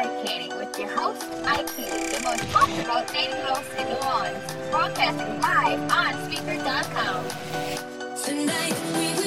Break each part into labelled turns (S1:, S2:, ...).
S1: Eye Candy with your host, Ike the most popular dating host in New Orleans, broadcasting live on Spreaker.com. Tonight we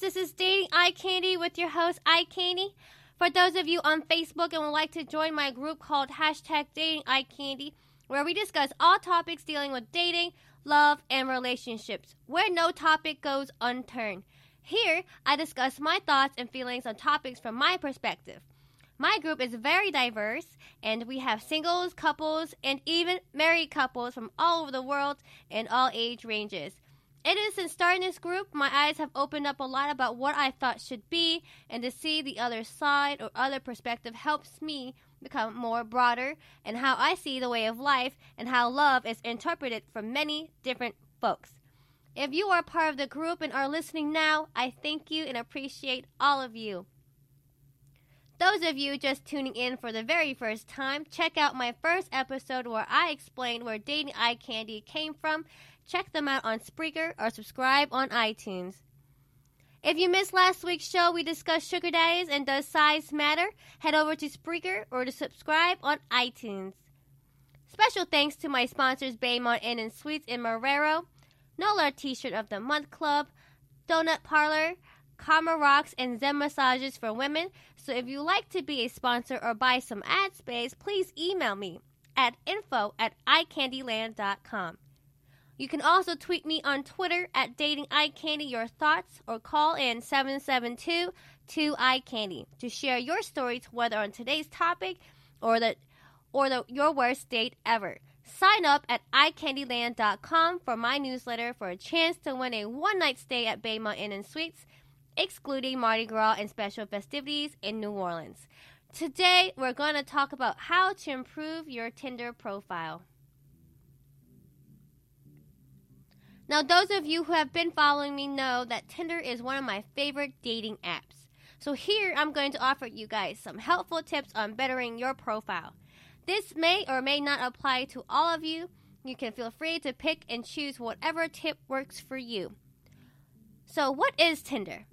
S2: This is Dating Eye Candy with your host, Eye Candy. For those of you on Facebook and would like to join my group called hashtag Dating Eye Candy, where we discuss all topics dealing with dating, love, and relationships, where no topic goes unturned. Here, I discuss my thoughts and feelings on topics from my perspective. My group is very diverse, and we have singles, couples, and even married couples from all over the world and all age ranges. It is since starting this group, my eyes have opened up a lot about what I thought should be, and to see the other side or other perspective helps me become more broader and how I see the way of life and how love is interpreted from many different folks. If you are part of the group and are listening now, I thank you and appreciate all of you. Those of you just tuning in for the very first time, check out my first episode where I explain where dating eye candy came from. Check them out on Spreaker or subscribe on iTunes. If you missed last week's show, we discussed sugar daddies and does size matter. Head over to Spreaker or to subscribe on iTunes. Special thanks to my sponsors Baymont Inn and Suites in Marrero, NOLA T-shirt of the Month Club, Donut Parlor, Karma Rocks, and Zen Massages for Women. So if you like to be a sponsor or buy some ad space, please email me at info at iCandyland.com. You can also tweet me on Twitter at Dating Eye Candy your thoughts or call in 772 2 Eye Candy to share your stories whether on today's topic or the or the your worst date ever. Sign up at iCandyland.com for my newsletter for a chance to win a one night stay at Baymont Inn and Suites, excluding Mardi Gras and special festivities in New Orleans. Today, we're going to talk about how to improve your Tinder profile. Now, those of you who have been following me know that Tinder is one of my favorite dating apps. So, here I'm going to offer you guys some helpful tips on bettering your profile. This may or may not apply to all of you. You can feel free to pick and choose whatever tip works for you. So, what is Tinder?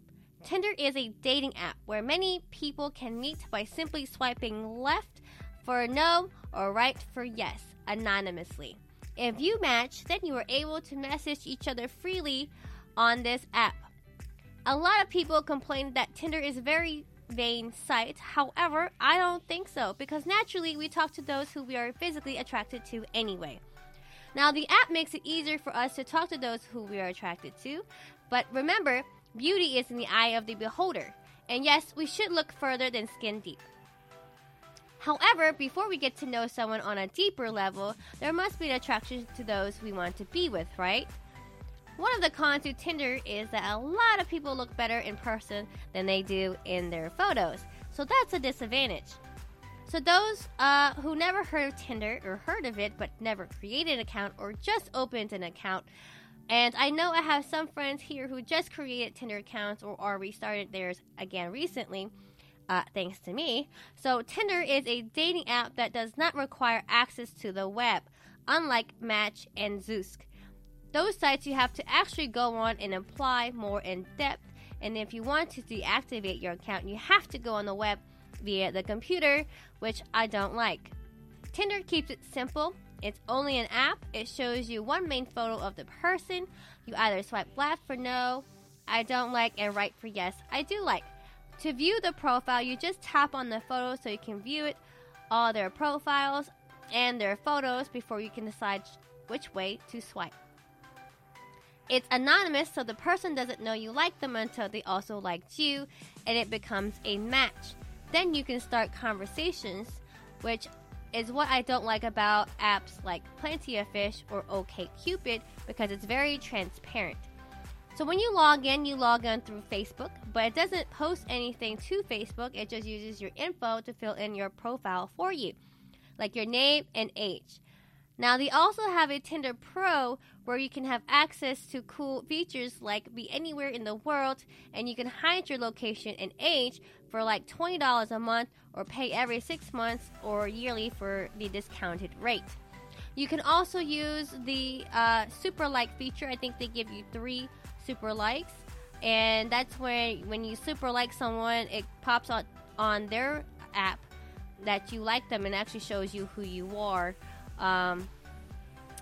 S2: Tinder is a dating app where many people can meet by simply swiping left for no or right for yes anonymously. If you match, then you are able to message each other freely on this app. A lot of people complain that Tinder is a very vain site. However, I don't think so because naturally we talk to those who we are physically attracted to anyway. Now, the app makes it easier for us to talk to those who we are attracted to, but remember, beauty is in the eye of the beholder. And yes, we should look further than skin deep. However, before we get to know someone on a deeper level, there must be an attraction to those we want to be with, right? One of the cons to Tinder is that a lot of people look better in person than they do in their photos. So that's a disadvantage. So those uh, who never heard of Tinder or heard of it but never created an account or just opened an account, and I know I have some friends here who just created Tinder accounts or are restarted theirs again recently. Uh, thanks to me. So, Tinder is a dating app that does not require access to the web, unlike Match and Zoosk. Those sites you have to actually go on and apply more in depth, and if you want to deactivate your account, you have to go on the web via the computer, which I don't like. Tinder keeps it simple. It's only an app. It shows you one main photo of the person. You either swipe left for no, I don't like, and right for yes, I do like. To view the profile, you just tap on the photo so you can view it, all their profiles and their photos before you can decide which way to swipe. It's anonymous, so the person doesn't know you like them until they also liked you, and it becomes a match. Then you can start conversations, which is what I don't like about apps like Plenty of Fish or OKCupid because it's very transparent. So when you log in, you log in through Facebook, but it doesn't post anything to Facebook. It just uses your info to fill in your profile for you, like your name and age. Now, they also have a Tinder Pro where you can have access to cool features like be anywhere in the world and you can hide your location and age for like $20 a month or pay every six months or yearly for the discounted rate. You can also use the uh, super like feature. I think they give you three super likes, and that's when when you super like someone, it pops out on their app that you like them and actually shows you who you are. Um,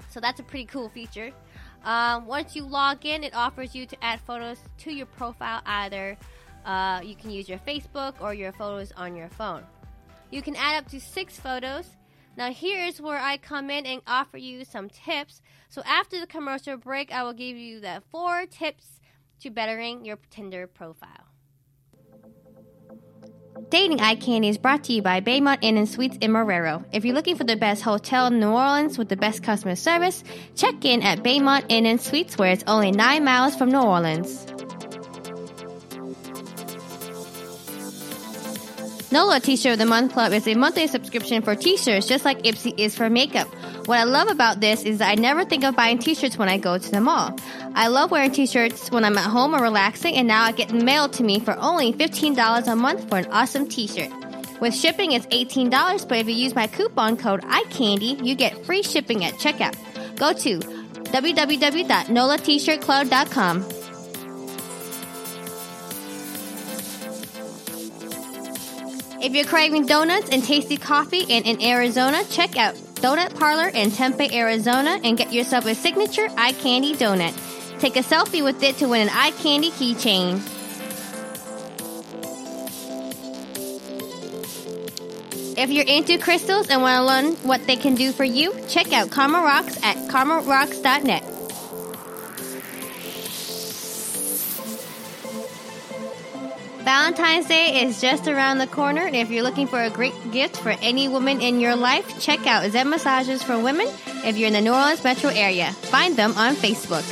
S2: so that's a pretty cool feature. Um, once you log in, it offers you to add photos to your profile. Either uh, you can use your Facebook or your photos on your phone. You can add up to six photos. Now, here's where I come in and offer you some tips. So, after the commercial break, I will give you the four tips to bettering your Tinder profile. Dating Eye Candy is brought to you by Baymont Inn and Suites in Marrero. If you're looking for the best hotel in New Orleans with the best customer service, check in at Baymont Inn and Suites where it's only 9 miles from New Orleans. NOLA T-shirt of the Month Club is a monthly subscription for t-shirts just like Ipsy is for makeup. What I love about this is I never think of buying t-shirts when I go to the mall. I love wearing t-shirts when I'm at home or relaxing and now I get mailed to me for only $15 a month for an awesome t-shirt. With shipping it's $18, but if you use my coupon code iCandy, you get free shipping at checkout. Go to www.nolatshirtclub.com. If you're craving donuts and tasty coffee and in Arizona, check out Donut Parlor in Tempe, Arizona, and get yourself a signature eye candy donut. Take a selfie with it to win an eye candy keychain. If you're into crystals and want to learn what they can do for you, check out Karma Rocks at karmarocks.net. Valentine's Day is just around the corner, and if you're looking for a great gift for any woman in your life, check out Zen Massages for Women if you're in the New Orleans metro area. Find them on Facebook.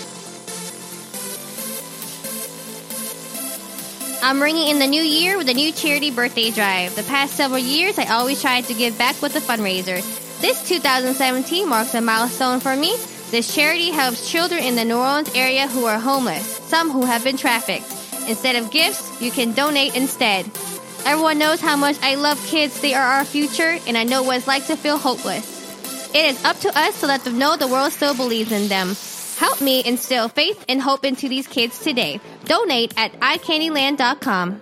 S2: I'm ringing in the new year with a new charity birthday drive. The past several years, I always tried to give back with a fundraiser. This 2017 marks a milestone for me. This charity helps children in the New Orleans area who are homeless, some who have been trafficked. Instead of gifts, you can donate instead. Everyone knows how much I love kids. They are our future, and I know what it's like to feel hopeless. It is up to us to let them know the world still believes in them. Help me instill faith and hope into these kids today. Donate at iCandyland.com.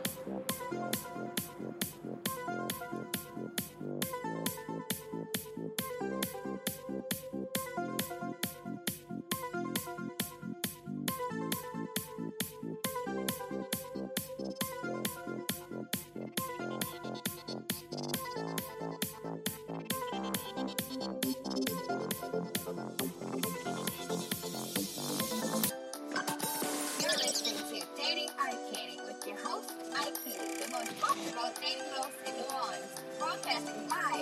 S1: dating host in New Orleans, broadcasting live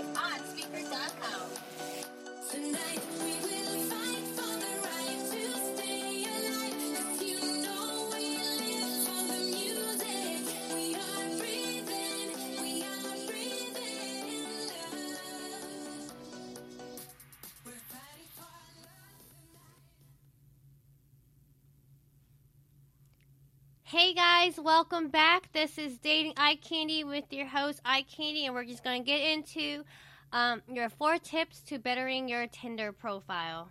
S2: guys, welcome back. This is Dating Eye Candy with your host Eye Candy, and we're just going to get into um, your four tips to bettering your Tinder profile.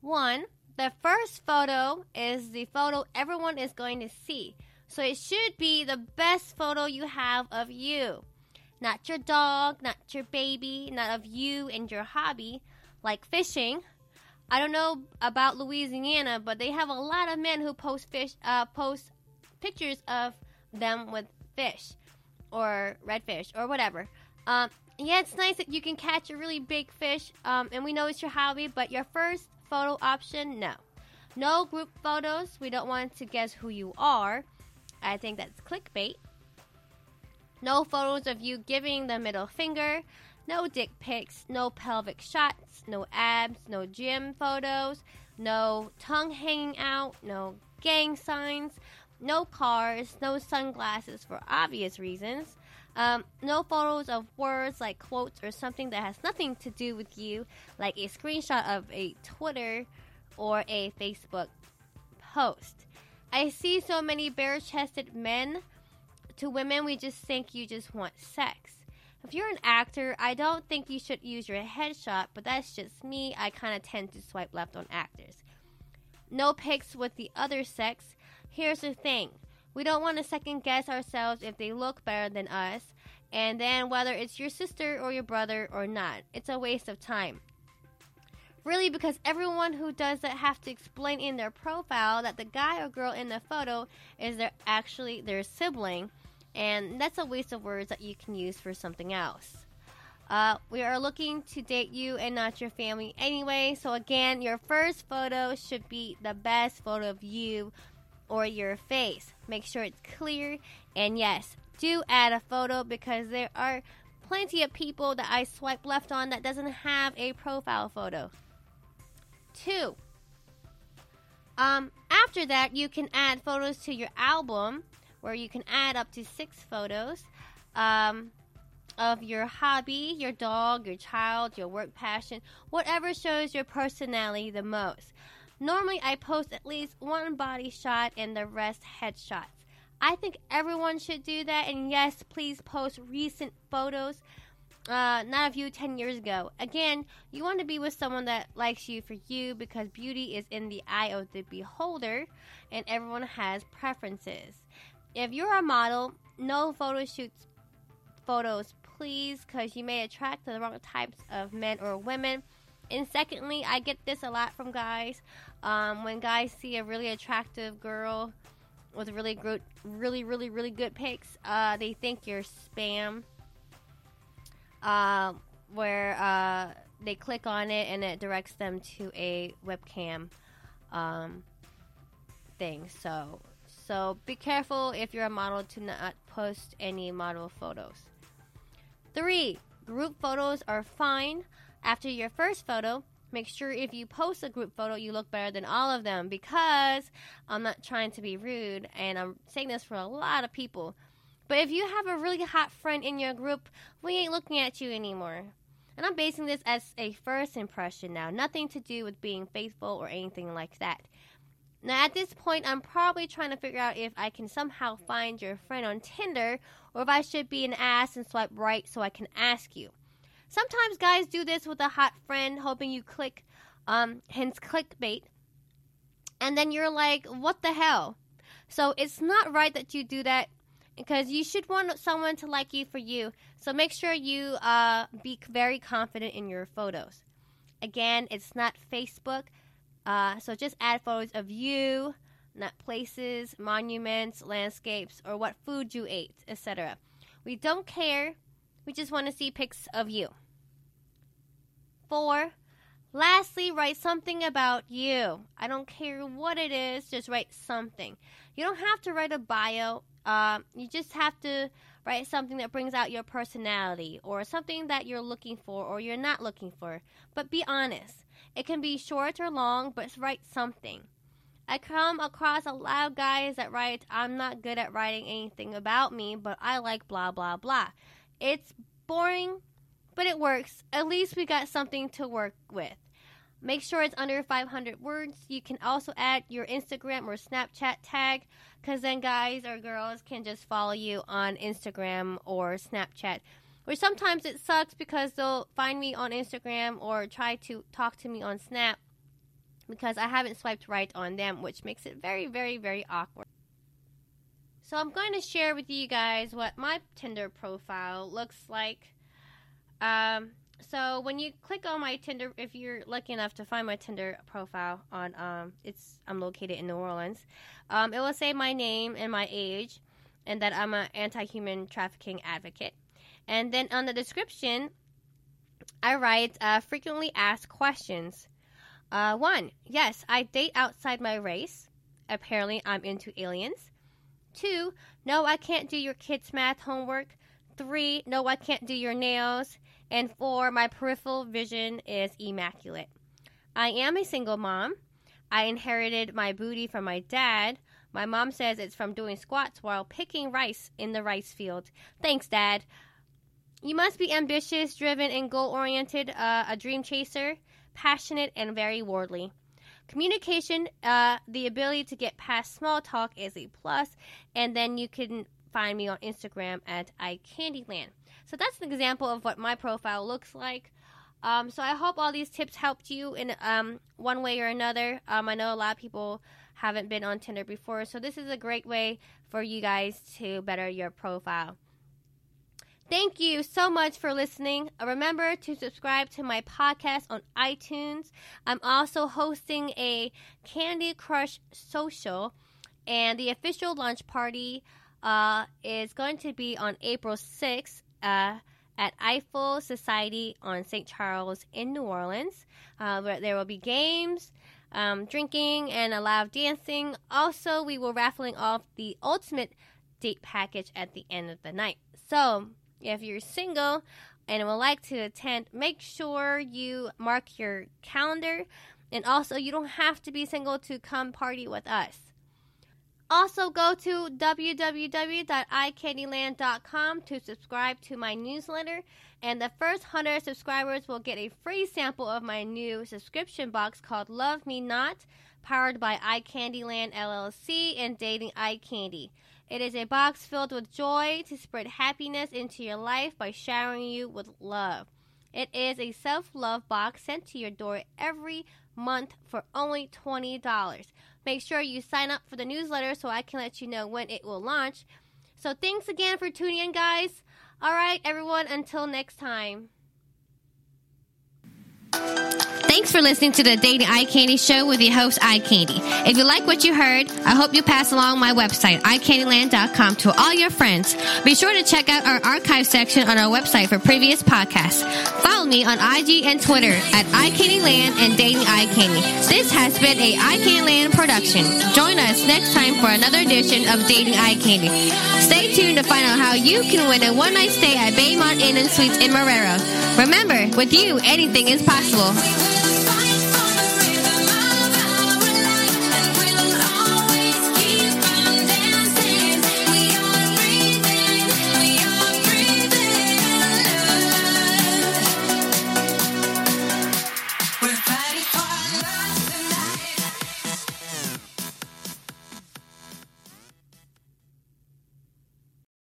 S2: One, the first photo is the photo everyone is going to see. So it should be the best photo you have of you. Not your dog, not your baby, not of you and your hobby, like fishing. I don't know about Louisiana, but they have a lot of men who post fish, uh, post pictures of them with fish, or redfish, or whatever. Um, yeah, it's nice that you can catch a really big fish, um, and we know it's your hobby. But your first photo option, no, no group photos. We don't want to guess who you are. I think that's clickbait. No photos of you giving the middle finger. No dick pics, no pelvic shots, no abs, no gym photos, no tongue hanging out, no gang signs, no cars, no sunglasses for obvious reasons. Um, no photos of words like quotes or something that has nothing to do with you, like a screenshot of a Twitter or a Facebook post. I see so many bare chested men. To women, we just think you just want sex. If you're an actor, I don't think you should use your headshot, but that's just me. I kind of tend to swipe left on actors. No pics with the other sex. Here's the thing we don't want to second guess ourselves if they look better than us, and then whether it's your sister or your brother or not. It's a waste of time. Really, because everyone who does that have to explain in their profile that the guy or girl in the photo is their actually their sibling, and that's a waste of words that you can use for something else. Uh, we are looking to date you and not your family anyway. So again, your first photo should be the best photo of you or your face. Make sure it's clear, and yes, do add a photo because there are plenty of people that I swipe left on that doesn't have a profile photo. Two. Um, after that, you can add photos to your album, where you can add up to six photos um, of your hobby, your dog, your child, your work passion, whatever shows your personality the most. Normally, I post at least one body shot and the rest headshots. I think everyone should do that, and yes, please post recent photos uh, not of you 10 years ago. Again, you want to be with someone that likes you for you because beauty is in the eye of the beholder and everyone has preferences. If you're a model, no photo shoots photos, please, because you may attract the wrong types of men or women. And secondly, I get this a lot from guys. Um, when guys see a really attractive girl with really good, really, really, really good pics, uh, they think you're spam uh, where uh, they click on it and it directs them to a webcam um, thing. So, so be careful if you're a model to not post any model photos. Three, group photos are fine. After your first photo, make sure if you post a group photo, you look better than all of them because I'm not trying to be rude and I'm saying this for a lot of people. But if you have a really hot friend in your group, we ain't looking at you anymore. And I'm basing this as a first impression now, nothing to do with being faithful or anything like that. Now, at this point, I'm probably trying to figure out if I can somehow find your friend on Tinder or if I should be an ass and swipe right so I can ask you. Sometimes guys do this with a hot friend, hoping you click, um, hence clickbait. And then you're like, what the hell? So it's not right that you do that because you should want someone to like you for you. So make sure you uh, be very confident in your photos. Again, it's not Facebook, uh, so just add photos of you, not places, monuments, landscapes, or what food you ate, etc. We don't care. We just want to see pics of you. Four. Lastly, write something about you. I don't care what it is, just write something. You don't have to write a bio. Uh, you just have to write something that brings out your personality or something that you're looking for or you're not looking for. But be honest. It can be short or long, but write something. I come across a lot of guys that write, I'm not good at writing anything about me, but I like blah, blah, blah. It's boring, but it works. At least we got something to work with. Make sure it's under 500 words. You can also add your Instagram or Snapchat tag because then guys or girls can just follow you on Instagram or Snapchat. Or sometimes it sucks because they'll find me on Instagram or try to talk to me on Snap because I haven't swiped right on them, which makes it very, very, very awkward. So I'm going to share with you guys what my Tinder profile looks like. Um, so when you click on my Tinder, if you're lucky enough to find my Tinder profile on, um, it's I'm located in New Orleans. Um, it will say my name and my age, and that I'm an anti-human trafficking advocate. And then on the description, I write uh, frequently asked questions. Uh, one, yes, I date outside my race. Apparently, I'm into aliens. Two, no, I can't do your kids' math homework. Three, no, I can't do your nails. And four, my peripheral vision is immaculate. I am a single mom. I inherited my booty from my dad. My mom says it's from doing squats while picking rice in the rice field. Thanks, Dad. You must be ambitious, driven, and goal oriented, uh, a dream chaser, passionate, and very worldly. Communication, uh, the ability to get past small talk is a plus, and then you can find me on Instagram at iCandyland. So that's an example of what my profile looks like. Um, so I hope all these tips helped you in um, one way or another. Um, I know a lot of people haven't been on Tinder before, so this is a great way for you guys to better your profile. Thank you so much for listening. Uh, Remember to subscribe to my podcast on iTunes. I'm also hosting a Candy Crush social, and the official launch party uh, is going to be on April 6th uh, at Eiffel Society on St. Charles in New Orleans. Uh, where there will be games, um, drinking, and a lot of dancing. Also, we will raffling off the ultimate date package at the end of the night. So, if you're single and would like to attend, make sure you mark your calendar. And also, you don't have to be single to come party with us. Also, go to www.icandyland.com to subscribe to my newsletter, and the first 100 subscribers will get a free sample of my new subscription box called Love Me Not, powered by iCandyland LLC and Dating iCandy. It is a box filled with joy to spread happiness into your life by showering you with love. It is a self love box sent to your door every month for only $20. Make sure you sign up for the newsletter so I can let you know when it will launch. So thanks again for tuning in, guys. All right, everyone, until next time. Thanks for listening to the Dating Eye Candy Show with your host, Eye Candy. If you like what you heard, I hope you pass along my website, iCandyland.com, to all your friends. Be sure to check out our archive section on our website for previous podcasts. Follow me on IG and Twitter at iCandyland and Dating Eye Candy. This has been a iCandyland production. Join us next time for another edition of Dating Eye Candy. Stay tuned to find out how you can win a one-night stay at Baymont Inn and Suites in Marrero. Remember, with you, anything is possible.